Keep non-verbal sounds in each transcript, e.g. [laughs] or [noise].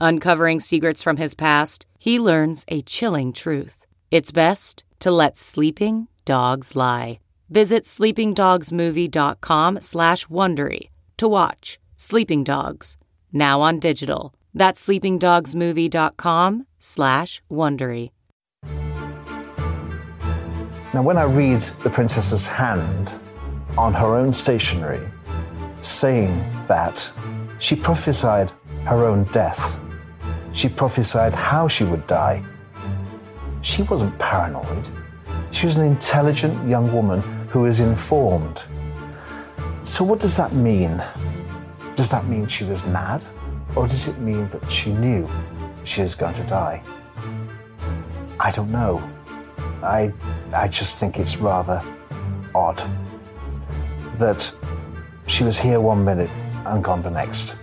Uncovering secrets from his past, he learns a chilling truth. It's best to let sleeping dogs lie. Visit sleepingdogsmovie.com slash Wondery to watch Sleeping Dogs, now on digital. That's sleepingdogsmovie.com slash Wondery. Now, when I read the princess's hand on her own stationery, saying that she prophesied her own death, she prophesied how she would die. She wasn't paranoid. She was an intelligent young woman who is informed. So, what does that mean? Does that mean she was mad? Or does it mean that she knew she was going to die? I don't know. I, I just think it's rather odd that she was here one minute and gone the next.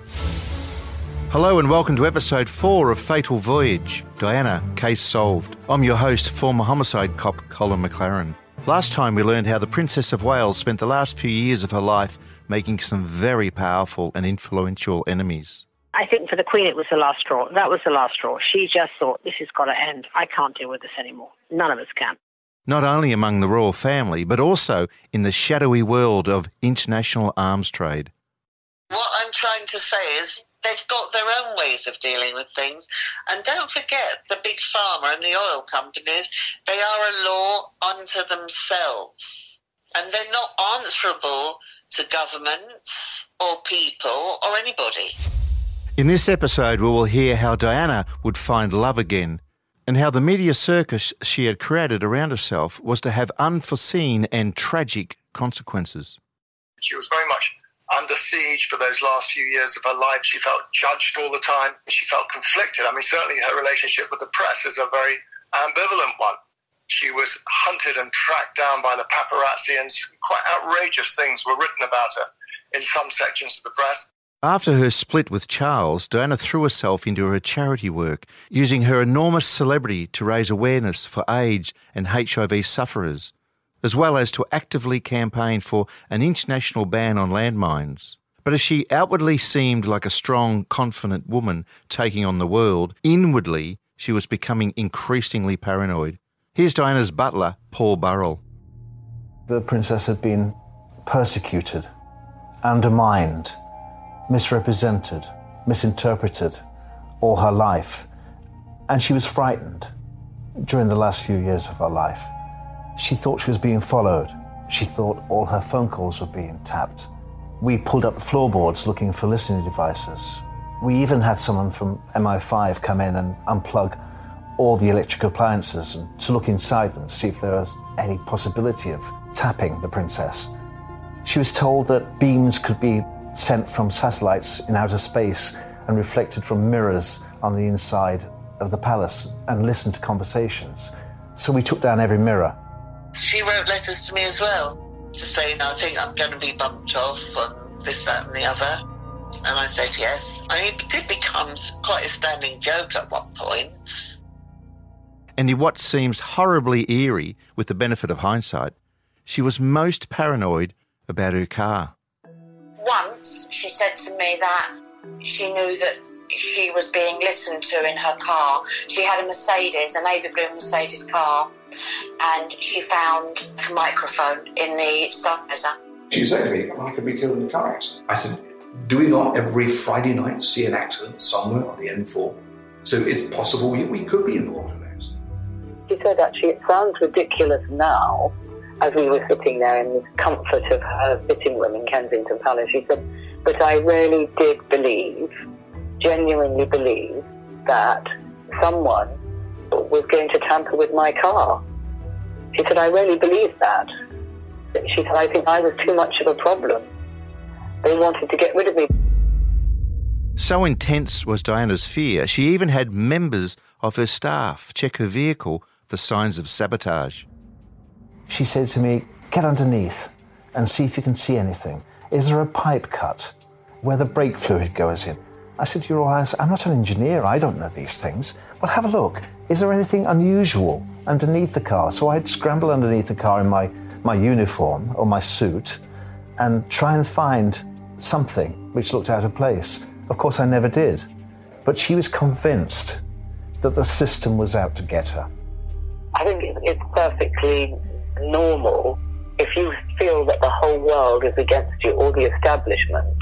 Hello and welcome to episode 4 of Fatal Voyage Diana, Case Solved. I'm your host, former homicide cop Colin McLaren. Last time we learned how the Princess of Wales spent the last few years of her life making some very powerful and influential enemies. I think for the Queen, it was the last straw. That was the last straw. She just thought, this has got to end. I can't deal with this anymore. None of us can. Not only among the royal family, but also in the shadowy world of international arms trade. What I'm trying to say is they've got their own ways of dealing with things. And don't forget the big pharma and the oil companies, they are a law unto themselves. And they're not answerable to governments or people or anybody. In this episode, we will hear how Diana would find love again and how the media circus she had created around herself was to have unforeseen and tragic consequences. She was very much under siege for those last few years of her life. She felt judged all the time. She felt conflicted. I mean, certainly her relationship with the press is a very ambivalent one. She was hunted and tracked down by the paparazzi, and quite outrageous things were written about her in some sections of the press. After her split with Charles, Diana threw herself into her charity work, using her enormous celebrity to raise awareness for AIDS and HIV sufferers, as well as to actively campaign for an international ban on landmines. But as she outwardly seemed like a strong, confident woman taking on the world, inwardly she was becoming increasingly paranoid. Here's Diana's butler, Paul Burrell. The princess had been persecuted, undermined, misrepresented, misinterpreted all her life. And she was frightened during the last few years of her life. She thought she was being followed. She thought all her phone calls were being tapped. We pulled up the floorboards looking for listening devices. We even had someone from MI5 come in and unplug all the electric appliances and to look inside them to see if there was any possibility of tapping the princess. She was told that beams could be sent from satellites in outer space and reflected from mirrors on the inside of the palace and listened to conversations. So we took down every mirror. She wrote letters to me as well to say, I think I'm going to be bumped off on this, that, and the other. And I said yes. I mean, it did become quite a standing joke at one point. And in what seems horribly eerie, with the benefit of hindsight, she was most paranoid about her car once she said to me that she knew that she was being listened to in her car. She had a Mercedes, a navy blue Mercedes car, and she found a microphone in the visor. She said to me, well, I could be killed in a car accident. I said, do we not every Friday night see an accident somewhere on the M4? So it's possible we, we could be involved in an accident. She said, actually, it sounds ridiculous now, as we were sitting there in the comfort of her sitting room in Kensington Palace. She said, but I really did believe, genuinely believe, that someone was going to tamper with my car. She said, I really believe that. She said, I think I was too much of a problem. They wanted to get rid of me. So intense was Diana's fear, she even had members of her staff check her vehicle for signs of sabotage. She said to me, Get underneath and see if you can see anything. Is there a pipe cut where the brake fluid goes in? I said to your eyes, I'm not an engineer, I don't know these things. Well, have a look. Is there anything unusual underneath the car? So I'd scramble underneath the car in my, my uniform or my suit and try and find something which looked out of place. Of course, I never did. But she was convinced that the system was out to get her. I think it's perfectly normal if you feel that the whole world is against you or the establishment,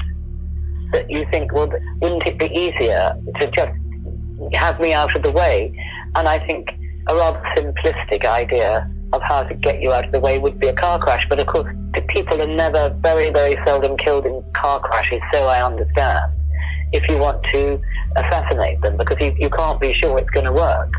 that you think, well, wouldn't it be easier to just have me out of the way? And I think a rather simplistic idea of how to get you out of the way would be a car crash. But of course, people are never, very, very seldom killed in car crashes, so I understand. If you want to assassinate them, because you, you can't be sure it's going to work.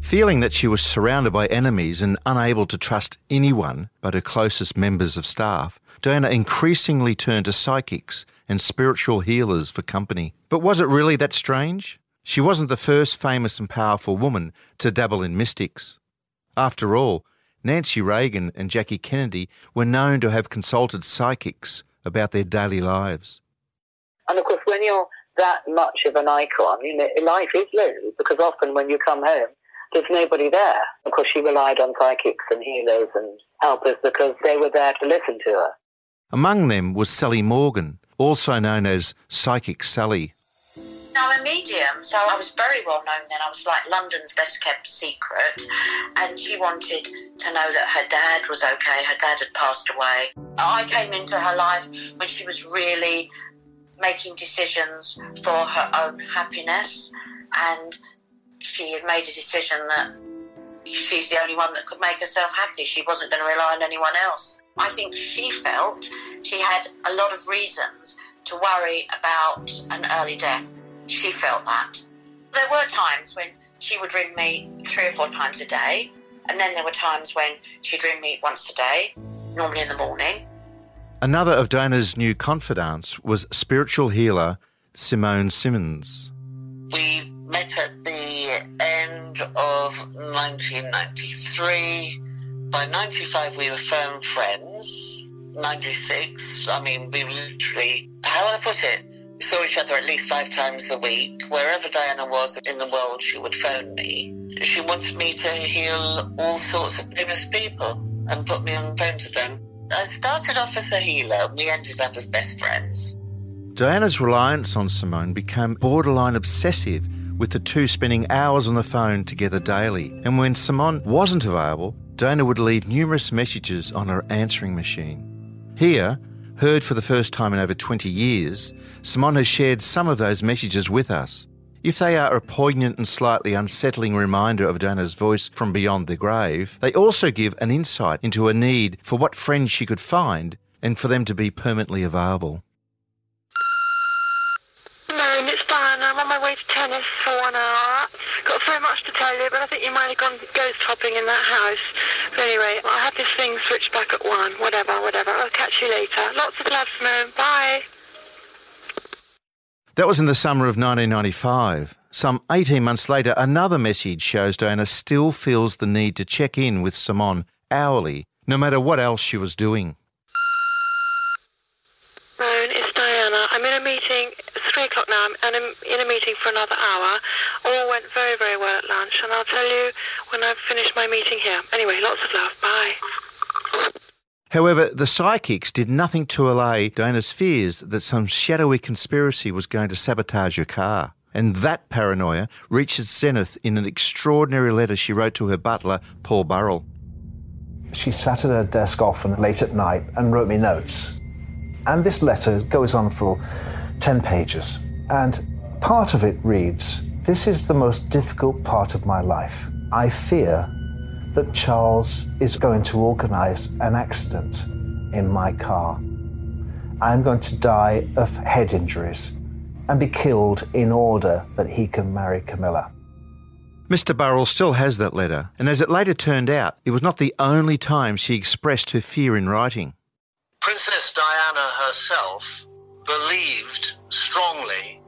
Feeling that she was surrounded by enemies and unable to trust anyone but her closest members of staff, Diana increasingly turned to psychics and spiritual healers for company. But was it really that strange? She wasn't the first famous and powerful woman to dabble in mystics. After all, Nancy Reagan and Jackie Kennedy were known to have consulted psychics about their daily lives. And of course, when you're that much of an icon, you know, life is lonely because often when you come home, there's nobody there. Of course, she relied on psychics and healers and helpers because they were there to listen to her. Among them was Sally Morgan, also known as Psychic Sally. I'm a medium, so I was very well known then. I was like London's best kept secret, and she wanted to know that her dad was okay. Her dad had passed away. I came into her life when she was really making decisions for her own happiness, and she had made a decision that she's the only one that could make herself happy. She wasn't going to rely on anyone else. I think she felt she had a lot of reasons to worry about an early death. She felt that. There were times when she would ring me three or four times a day, and then there were times when she'd ring me once a day, normally in the morning. Another of Diana's new confidants was spiritual healer Simone Simmons. We met at the end of 1993. By 95, we were firm friends. 96, I mean, we literally, how would I put it? Saw each other at least five times a week. Wherever Diana was in the world, she would phone me. She wanted me to heal all sorts of famous people and put me on the phone to them. I started off as a healer. and We ended up as best friends. Diana's reliance on Simone became borderline obsessive, with the two spending hours on the phone together daily. And when Simone wasn't available, Diana would leave numerous messages on her answering machine. Here, heard for the first time in over 20 years, Simone has shared some of those messages with us. If they are a poignant and slightly unsettling reminder of Diana's voice from beyond the grave, they also give an insight into her need for what friends she could find and for them to be permanently available. Moan, it's To tennis for one hour. Got so much to tell you, but I think you might have gone ghost hopping in that house. But anyway, I'll have this thing switched back at one. Whatever, whatever. I'll catch you later. Lots of love, Moan. Bye. That was in the summer of 1995. Some 18 months later, another message shows Diana still feels the need to check in with Simone hourly, no matter what else she was doing. Moan, it's Diana. I'm in a meeting. It's three o'clock now. I'm in a, in a meeting for another hour. All went very, very well at lunch, and I'll tell you when I've finished my meeting here. Anyway, lots of love. Bye. However, the psychics did nothing to allay Diana's fears that some shadowy conspiracy was going to sabotage her car. And that paranoia reached its zenith in an extraordinary letter she wrote to her butler, Paul Burrell. She sat at her desk often late at night and wrote me notes. And this letter goes on for 10 pages. And part of it reads This is the most difficult part of my life. I fear that Charles is going to organize an accident in my car. I'm going to die of head injuries and be killed in order that he can marry Camilla. Mr. Burrell still has that letter, and as it later turned out, it was not the only time she expressed her fear in writing. Princess Diana herself believed strongly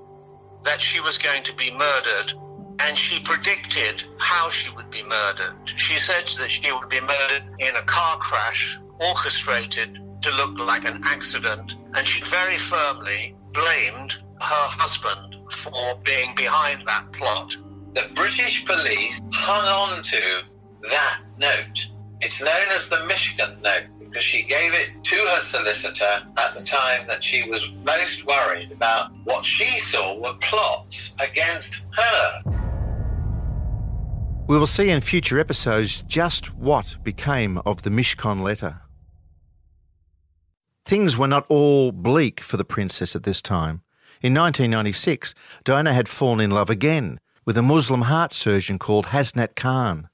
that she was going to be murdered and she predicted how she would be murdered. She said that she would be murdered in a car crash orchestrated to look like an accident and she very firmly blamed her husband for being behind that plot. The British police hung on to that note. It's known as the Mishcon note because she gave it to her solicitor at the time that she was most worried about what she saw were plots against her. We will see in future episodes just what became of the Mishcon letter. Things were not all bleak for the princess at this time. In 1996, Diana had fallen in love again with a Muslim heart surgeon called Hasnat Khan.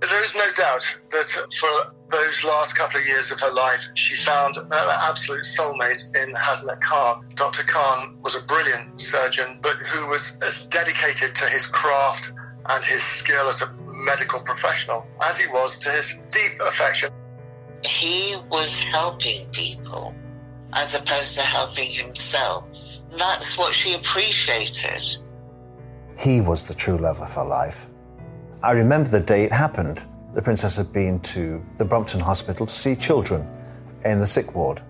There is no doubt that for those last couple of years of her life, she found an absolute soulmate in Hasnat Khan. Dr. Khan was a brilliant surgeon, but who was as dedicated to his craft and his skill as a medical professional as he was to his deep affection. He was helping people as opposed to helping himself. That's what she appreciated. He was the true love of her life. I remember the day it happened. The princess had been to the Brompton Hospital to see children in the sick ward.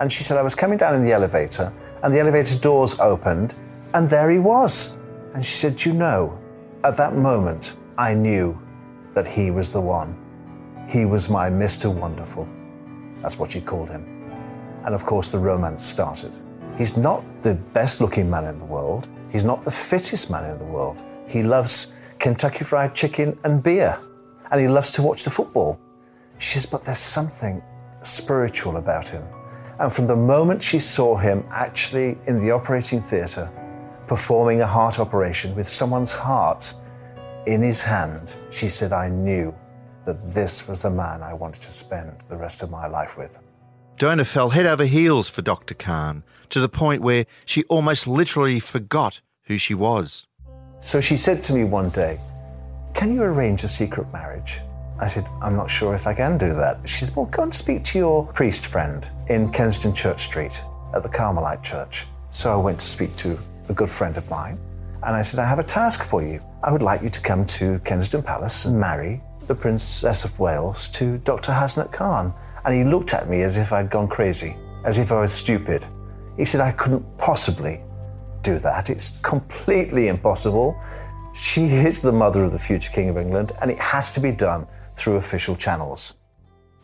And she said, I was coming down in the elevator, and the elevator doors opened, and there he was. And she said, You know, at that moment, I knew that he was the one. He was my Mr. Wonderful. That's what she called him. And of course, the romance started. He's not the best looking man in the world. He's not the fittest man in the world. He loves Kentucky Fried Chicken and beer. And he loves to watch the football. She says, but there's something spiritual about him. And from the moment she saw him actually in the operating theatre, performing a heart operation with someone's heart in his hand, she said, I knew that this was the man I wanted to spend the rest of my life with. Diana fell head over heels for Dr. Khan to the point where she almost literally forgot who she was. So she said to me one day, Can you arrange a secret marriage? I said, I'm not sure if I can do that. She said, Well, go and speak to your priest friend in Kensington Church Street at the Carmelite Church. So I went to speak to a good friend of mine, and I said, I have a task for you. I would like you to come to Kensington Palace and marry the Princess of Wales to Dr. Hasnat Khan. And he looked at me as if I'd gone crazy, as if I was stupid. He said, I couldn't possibly do that. It's completely impossible. She is the mother of the future King of England, and it has to be done through official channels.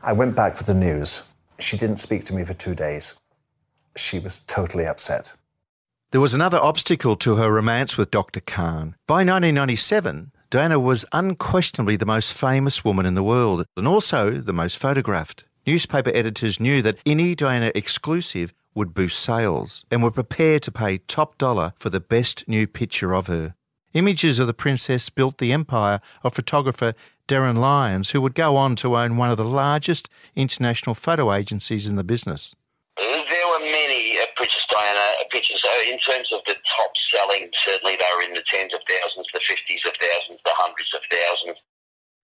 I went back with the news. She didn't speak to me for two days. She was totally upset. There was another obstacle to her romance with Dr. Khan. By 1997, Diana was unquestionably the most famous woman in the world and also the most photographed. Newspaper editors knew that any Diana exclusive would boost sales and were prepared to pay top dollar for the best new picture of her. Images of the princess built the empire of photographer Darren Lyons, who would go on to own one of the largest international photo agencies in the business. There were many uh, Princess Diana pictures. Uh, in terms of the top selling, certainly they were in the tens of thousands, the fifties of thousands, the hundreds of thousands.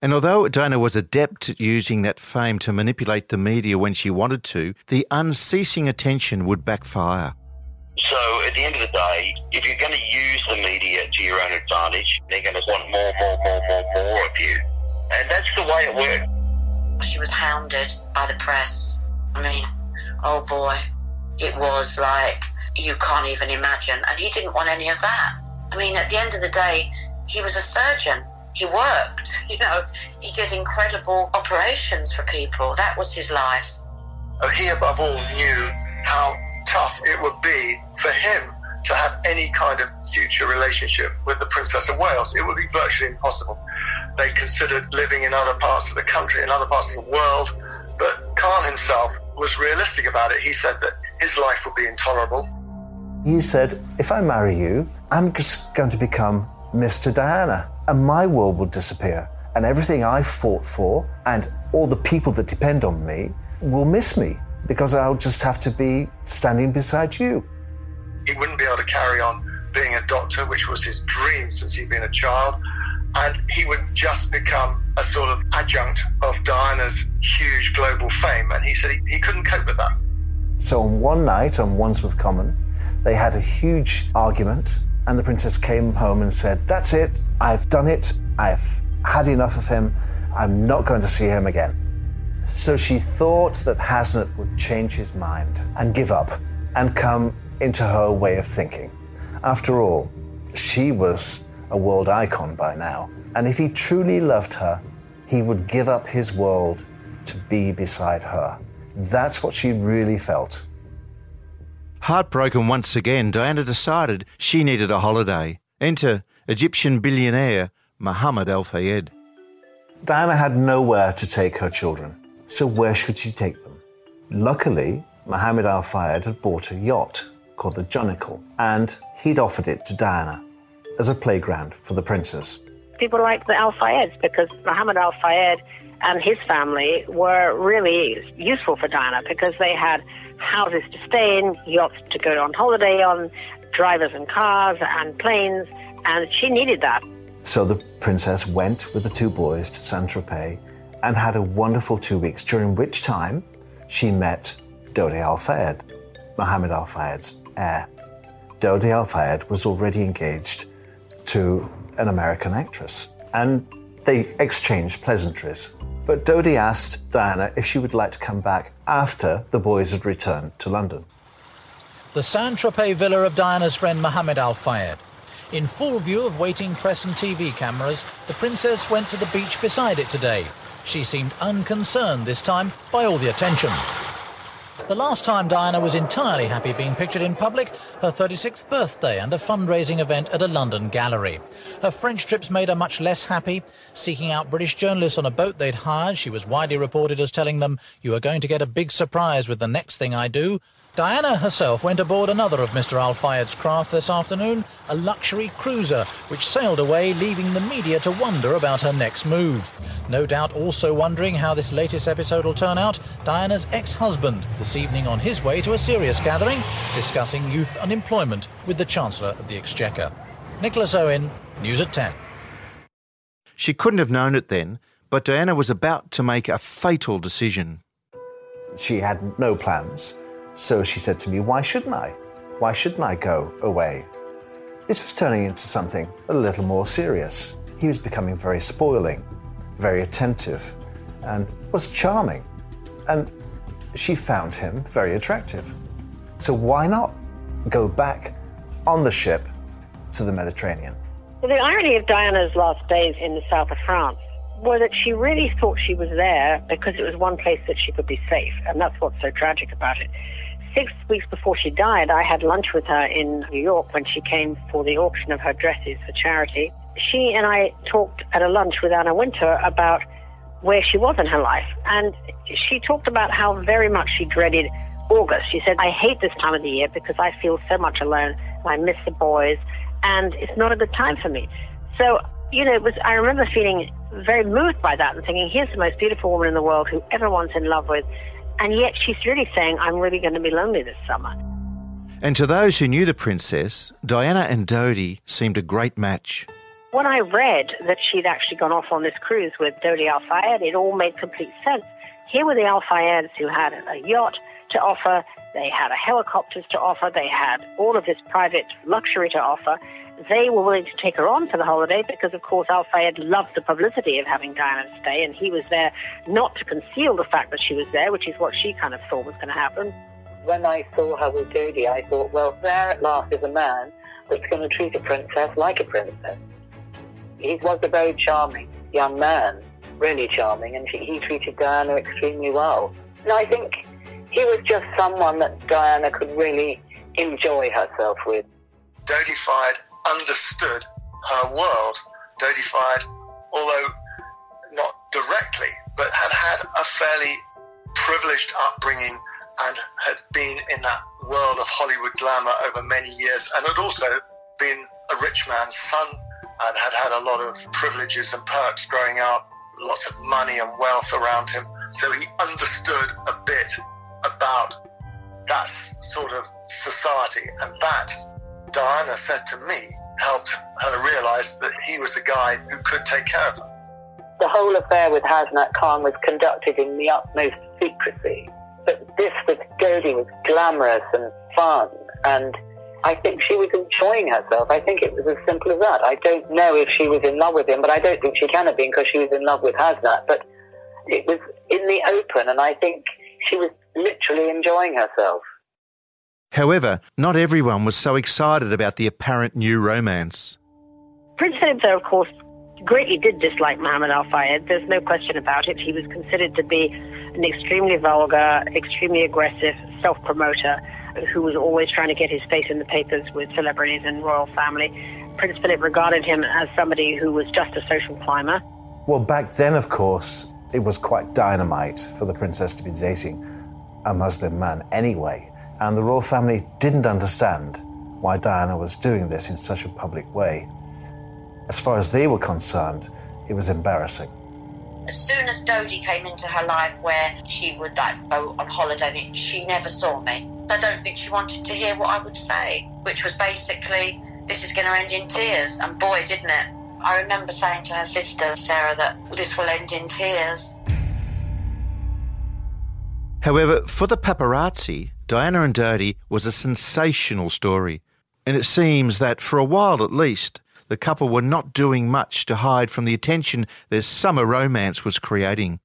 And although Diana was adept at using that fame to manipulate the media when she wanted to, the unceasing attention would backfire. So at the end of the day, if you're going to use the media to your own advantage, they're going to want more, more, more, more, more of you. And that's the way it worked. She was hounded by the press. I mean, oh boy, it was like you can't even imagine. And he didn't want any of that. I mean, at the end of the day, he was a surgeon he worked. [laughs] You know, he did incredible operations for people. That was his life. He, above all, knew how tough it would be for him to have any kind of future relationship with the Princess of Wales. It would be virtually impossible. They considered living in other parts of the country, in other parts of the world, but Khan himself was realistic about it. He said that his life would be intolerable. He said, If I marry you, I'm just going to become Mr. Diana, and my world will disappear. And everything I fought for and all the people that depend on me will miss me because I'll just have to be standing beside you. He wouldn't be able to carry on being a doctor, which was his dream since he'd been a child. And he would just become a sort of adjunct of Diana's huge global fame. And he said he, he couldn't cope with that. So on one night on Wandsworth Common, they had a huge argument, and the princess came home and said, That's it, I've done it, I've had enough of him, I'm not going to see him again. So she thought that Hasnat would change his mind and give up and come into her way of thinking. After all, she was a world icon by now, and if he truly loved her, he would give up his world to be beside her. That's what she really felt. Heartbroken once again, Diana decided she needed a holiday. Enter Egyptian billionaire Mohammed Al Fayed. Diana had nowhere to take her children, so where should she take them? Luckily, Mohammed Al Fayed had bought a yacht called the Jonikal, and he'd offered it to Diana as a playground for the princess. People liked the Al Fayeds because Mohammed Al Fayed and his family were really useful for Diana because they had houses to stay in, yachts to go on holiday on, drivers and cars and planes, and she needed that. So the princess went with the two boys to Saint Tropez and had a wonderful two weeks, during which time she met Dodi Al Fayed, Mohammed Al Fayed's heir. Dodi Al Fayed was already engaged to an American actress, and they exchanged pleasantries. But Dodi asked Diana if she would like to come back after the boys had returned to London. The Saint Tropez villa of Diana's friend Mohammed Al Fayed. In full view of waiting press and TV cameras, the princess went to the beach beside it today. She seemed unconcerned this time by all the attention. The last time Diana was entirely happy being pictured in public, her 36th birthday and a fundraising event at a London gallery. Her French trips made her much less happy. Seeking out British journalists on a boat they'd hired, she was widely reported as telling them, You are going to get a big surprise with the next thing I do. Diana herself went aboard another of Mr. Al Fayed's craft this afternoon, a luxury cruiser, which sailed away, leaving the media to wonder about her next move. No doubt also wondering how this latest episode will turn out, Diana's ex husband, this evening on his way to a serious gathering, discussing youth unemployment with the Chancellor of the Exchequer. Nicholas Owen, News at 10. She couldn't have known it then, but Diana was about to make a fatal decision. She had no plans so she said to me, Why shouldn't I? Why shouldn't I go away? This was turning into something a little more serious. He was becoming very spoiling, very attentive, and was charming. And she found him very attractive. So why not go back on the ship to the Mediterranean? Well, the irony of Diana's last days in the south of France was that she really thought she was there because it was one place that she could be safe. And that's what's so tragic about it six weeks before she died, I had lunch with her in New York when she came for the auction of her dresses for charity. She and I talked at a lunch with Anna Wintour about where she was in her life. And she talked about how very much she dreaded August. She said, I hate this time of the year because I feel so much alone. and I miss the boys, and it's not a good time for me. So, you know, it was, I remember feeling very moved by that and thinking, here's the most beautiful woman in the world who everyone's in love with and yet she's really saying, I'm really going to be lonely this summer. And to those who knew the princess, Diana and Dodi seemed a great match. When I read that she'd actually gone off on this cruise with Dodi Al Fayed, it all made complete sense. Here were the Al Fayeds who had a yacht to offer, they had a helicopters to offer, they had all of this private luxury to offer, they were willing to take her on for the holiday because, of course, Al Fayed loved the publicity of having Diana stay, and he was there not to conceal the fact that she was there, which is what she kind of thought was going to happen. When I saw her with Dodi, I thought, well, there at last is a man that's going to treat a princess like a princess. He was a very charming young man, really charming, and he treated Diana extremely well. And I think he was just someone that Diana could really enjoy herself with. Dodi Fayed understood her world. Dodi Fayed, although not directly, but had had a fairly privileged upbringing and had been in that world of Hollywood glamour over many years and had also been a rich man's son and had had a lot of privileges and perks growing up, lots of money and wealth around him. So he understood a bit about that sort of society. And that, Diana said to me, helped her realize that he was a guy who could take care of her. The whole affair with Hasnat Khan was conducted in the utmost secrecy. But this with Dodi was glamorous and fun and I think she was enjoying herself. I think it was as simple as that. I don't know if she was in love with him, but I don't think she can have been because she was in love with Hasnat. But it was in the open, and I think she was literally enjoying herself. However, not everyone was so excited about the apparent new romance. Prince Philip, though, of course, greatly did dislike Mohammed Al Fayed. There's no question about it. He was considered to be an extremely vulgar, extremely aggressive self promoter who was always trying to get his face in the papers with celebrities and royal family. Prince Philip regarded him as somebody who was just a social climber. Well, back then, of course, it was quite dynamite for the princess to be dating a Muslim man anyway. And the royal family didn't understand why Diana was doing this in such a public way. As far as they were concerned, it was embarrassing. As soon as Dodi came into her life, where she would like go on holiday, she never saw me. I don't think she wanted to hear what I would say, which was basically, this is going to end in tears. And boy, didn't it. I remember saying to her sister, Sarah, that this will end in tears. However, for the paparazzi, Diana and Dodi was a sensational story. And it seems that, for a while at least, the couple were not doing much to hide from the attention their summer romance was creating.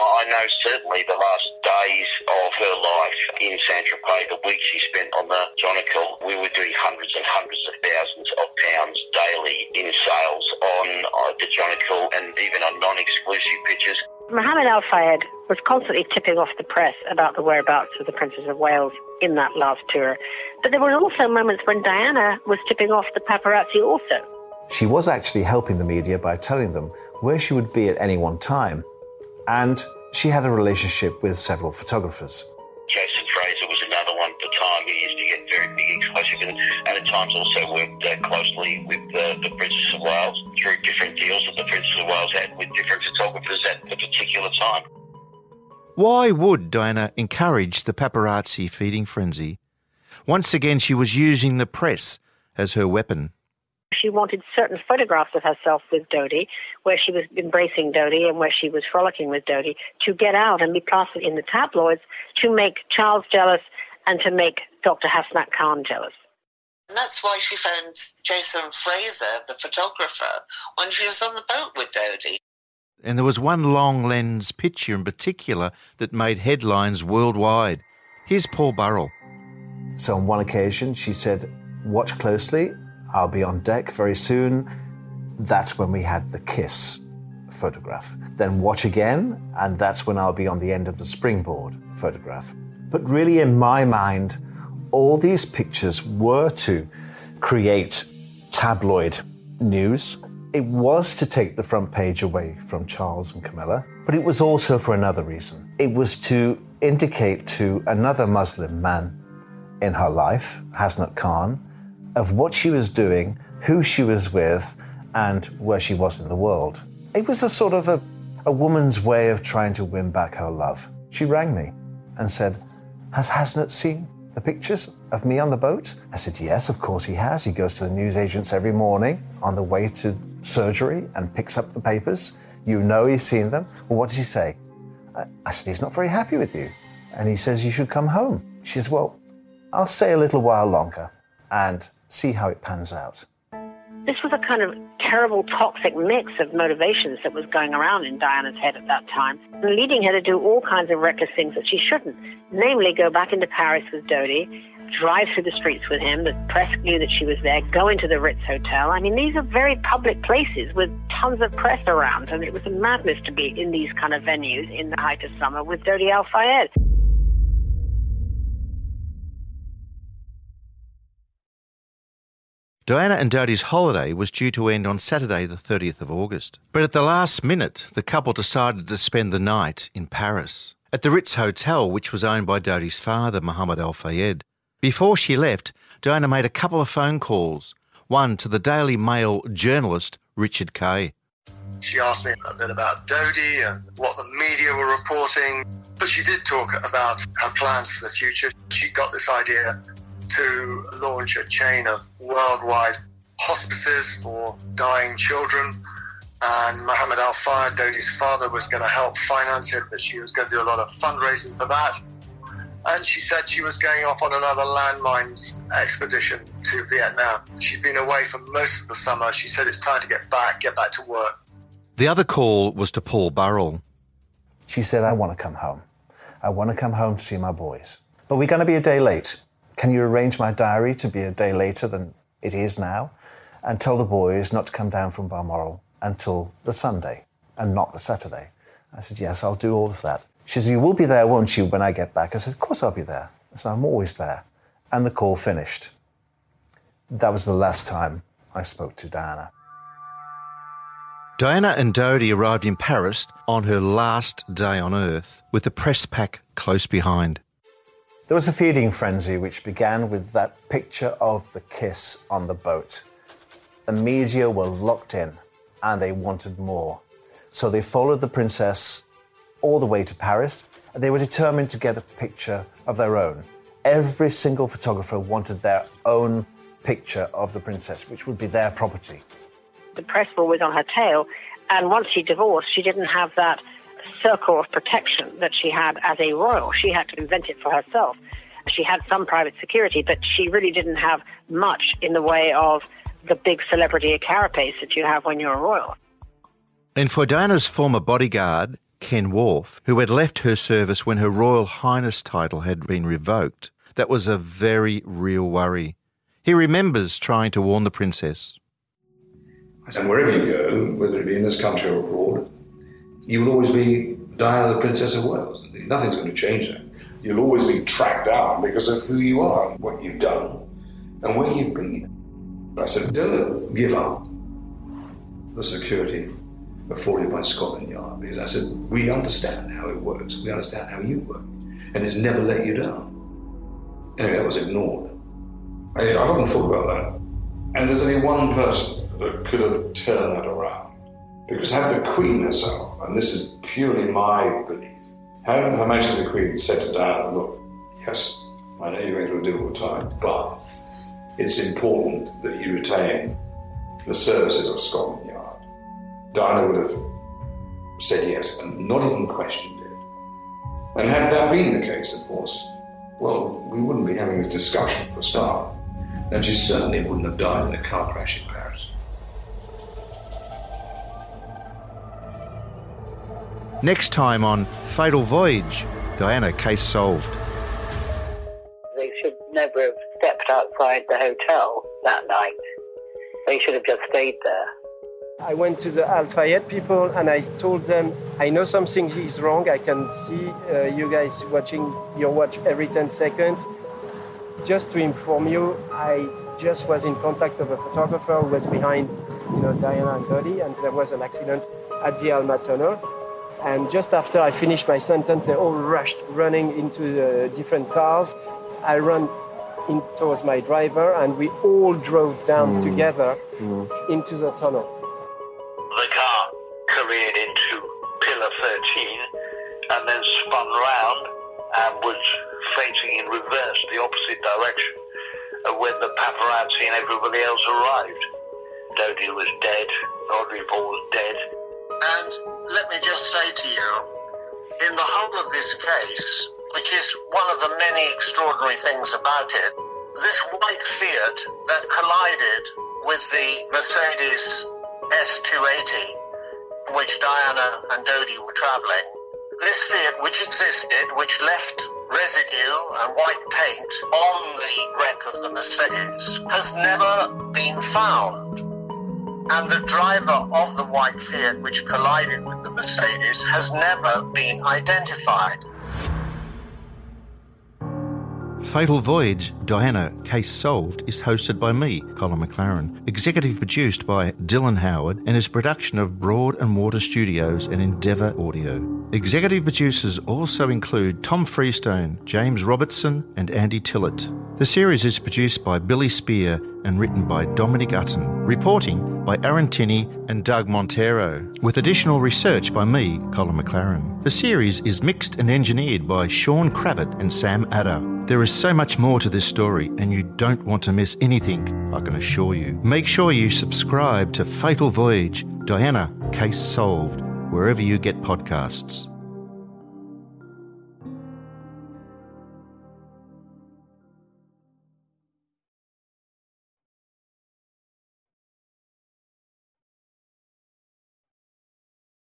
I know certainly the last days of her life in Saint Tropez, the week she spent on the Donegal, we were doing hundreds and hundreds of thousands of pounds daily in sales on uh, the Donegal and even on non-exclusive pitches. Mohammed Al Fayed was constantly tipping off the press about the whereabouts of the Princess of Wales in that last tour. But there were also moments when Diana was tipping off the paparazzi also. She was actually helping the media by telling them where she would be at any one time and she had a relationship with several photographers. Jason Fraser was another one at the time He used to get very big exclusive and, and at times also worked uh, closely with uh, the Princess of Wales through different deals that the Princess of Wales had time. Why would Diana encourage the paparazzi feeding frenzy? Once again, she was using the press as her weapon. She wanted certain photographs of herself with Dodi, where she was embracing Dodi and where she was frolicking with Dodi, to get out and be plastered in the tabloids to make Charles jealous and to make Dr. Hasnat Khan jealous. And that's why she found Jason Fraser, the photographer, when she was on the boat with Dodi. And there was one long lens picture in particular that made headlines worldwide. Here's Paul Burrell. So, on one occasion, she said, Watch closely, I'll be on deck very soon. That's when we had the kiss photograph. Then watch again, and that's when I'll be on the end of the springboard photograph. But really, in my mind, all these pictures were to create tabloid news. It was to take the front page away from Charles and Camilla, but it was also for another reason. It was to indicate to another Muslim man in her life, Hasnat Khan, of what she was doing, who she was with, and where she was in the world. It was a sort of a, a woman's way of trying to win back her love. She rang me and said, Has Hasnat seen the pictures of me on the boat? I said, Yes, of course he has. He goes to the newsagents every morning on the way to surgery and picks up the papers. You know he's seen them. Well, what does he say? I said, He's not very happy with you. And he says, You should come home. She says, Well, I'll stay a little while longer. And see how it pans out. This was a kind of terrible, toxic mix of motivations that was going around in Diana's head at that time, leading her to do all kinds of reckless things that she shouldn't, namely go back into Paris with Dodi, drive through the streets with him. The press knew that she was there, go into the Ritz Hotel. I mean, these are very public places with tons of press around, and it was a madness to be in these kind of venues in the height of summer with Dodi Al Fayed. Diana and Dodi's holiday was due to end on Saturday, the 30th of August. But at the last minute, the couple decided to spend the night in Paris, at the Ritz Hotel, which was owned by Dodi's father, Mohammed Al Fayed. Before she left, Diana made a couple of phone calls, one to the Daily Mail journalist Richard Kay. She asked me a bit about Dodi and what the media were reporting, but she did talk about her plans for the future. She got this idea to launch a chain of worldwide hospices for dying children. And Mohammed Al Fayed, Dodi's father, was going to help finance it, but she was going to do a lot of fundraising for that. And she said she was going off on another landmines expedition to Vietnam. She'd been away for most of the summer. She said it's time to get back, get back to work. The other call was to Paul Burrell. She said, I want to come home. I want to come home to see my boys. But we're going to be a day late. Can you arrange my diary to be a day later than it is now? And tell the boys not to come down from Balmoral until the Sunday and not the Saturday. I said, Yes, I'll do all of that. She said, You will be there, won't you, when I get back? I said, Of course I'll be there. I said, I'm always there. And the call finished. That was the last time I spoke to Diana. Diana and Dodi arrived in Paris on her last day on Earth, with the press pack close behind. There was a feeding frenzy which began with that picture of the kiss on the boat. The media were locked in and they wanted more. So they followed the princess all the way to Paris. And they were determined to get a picture of their own. Every single photographer wanted their own picture of the princess, which would be their property the press always on her tail. And once she divorced, she didn't have that circle of protection that she had as a royal. She had to invent it for herself. She had some private security, but she really didn't have much in the way of the big celebrity carapace that you have when you're a royal. And for Diana's former bodyguard, Ken Wharf, who had left her service when her Royal Highness title had been revoked, that was a very real worry. He remembers trying to warn the princess. And wherever you go, whether it be in this country or abroad, you will always be Diana, the Princess of Wales. Nothing's going to change that. You'll always be tracked down because of who you are, what you've done, and where you've been. I said, don't give up the security afforded by Scotland Yard because I said, we understand how it works. We understand how you work. And it's never let you down. Anyway, that was ignored. I, I've often thought about that. And there's only one person that could have turned that around. Because had the Queen herself, and this is purely my belief, had Her Majesty the Queen said to Diana, look, yes, I know you're going through a difficult time, but it's important that you retain the services of Scotland Yard. Diana would have said yes and not even questioned it. And had that been the case, of course, well, we wouldn't be having this discussion for a start. And she certainly wouldn't have died in a car crash Next time on Fatal Voyage, Diana, case solved. They should never have stepped outside the hotel that night. They should have just stayed there. I went to the Al Fayed people and I told them, I know something is wrong. I can see uh, you guys watching your watch every 10 seconds. Just to inform you, I just was in contact with a photographer who was behind, you know, Diana and Dodi, and there was an accident at the Alma Tunnel. And just after I finished my sentence, they all rushed running into the different cars. I ran in towards my driver, and we all drove down mm. together mm. into the tunnel. The car careered into pillar 13 and then spun round and was facing in reverse, the opposite direction of when the paparazzi and everybody else arrived. Dodi was dead, Henri Paul was dead. And let me just say to you, in the whole of this case, which is one of the many extraordinary things about it, this white Fiat that collided with the Mercedes S280, in which Diana and Dodi were traveling, this Fiat which existed, which left residue and white paint on the wreck of the Mercedes, has never been found and the driver of the white Fiat which collided with the Mercedes has never been identified. Fatal Voyage, Diana, Case Solved is hosted by me, Colin McLaren, executive produced by Dylan Howard, and is production of Broad and Water Studios and Endeavor Audio. Executive producers also include Tom Freestone, James Robertson, and Andy Tillett. The series is produced by Billy Spear and written by Dominic Utton. Reporting by Aaron Tinney and Doug Montero, with additional research by me, Colin McLaren. The series is mixed and engineered by Sean Kravitz and Sam Adder. There is so much more to this story, and you don't want to miss anything, I can assure you. Make sure you subscribe to Fatal Voyage Diana Case Solved, wherever you get podcasts.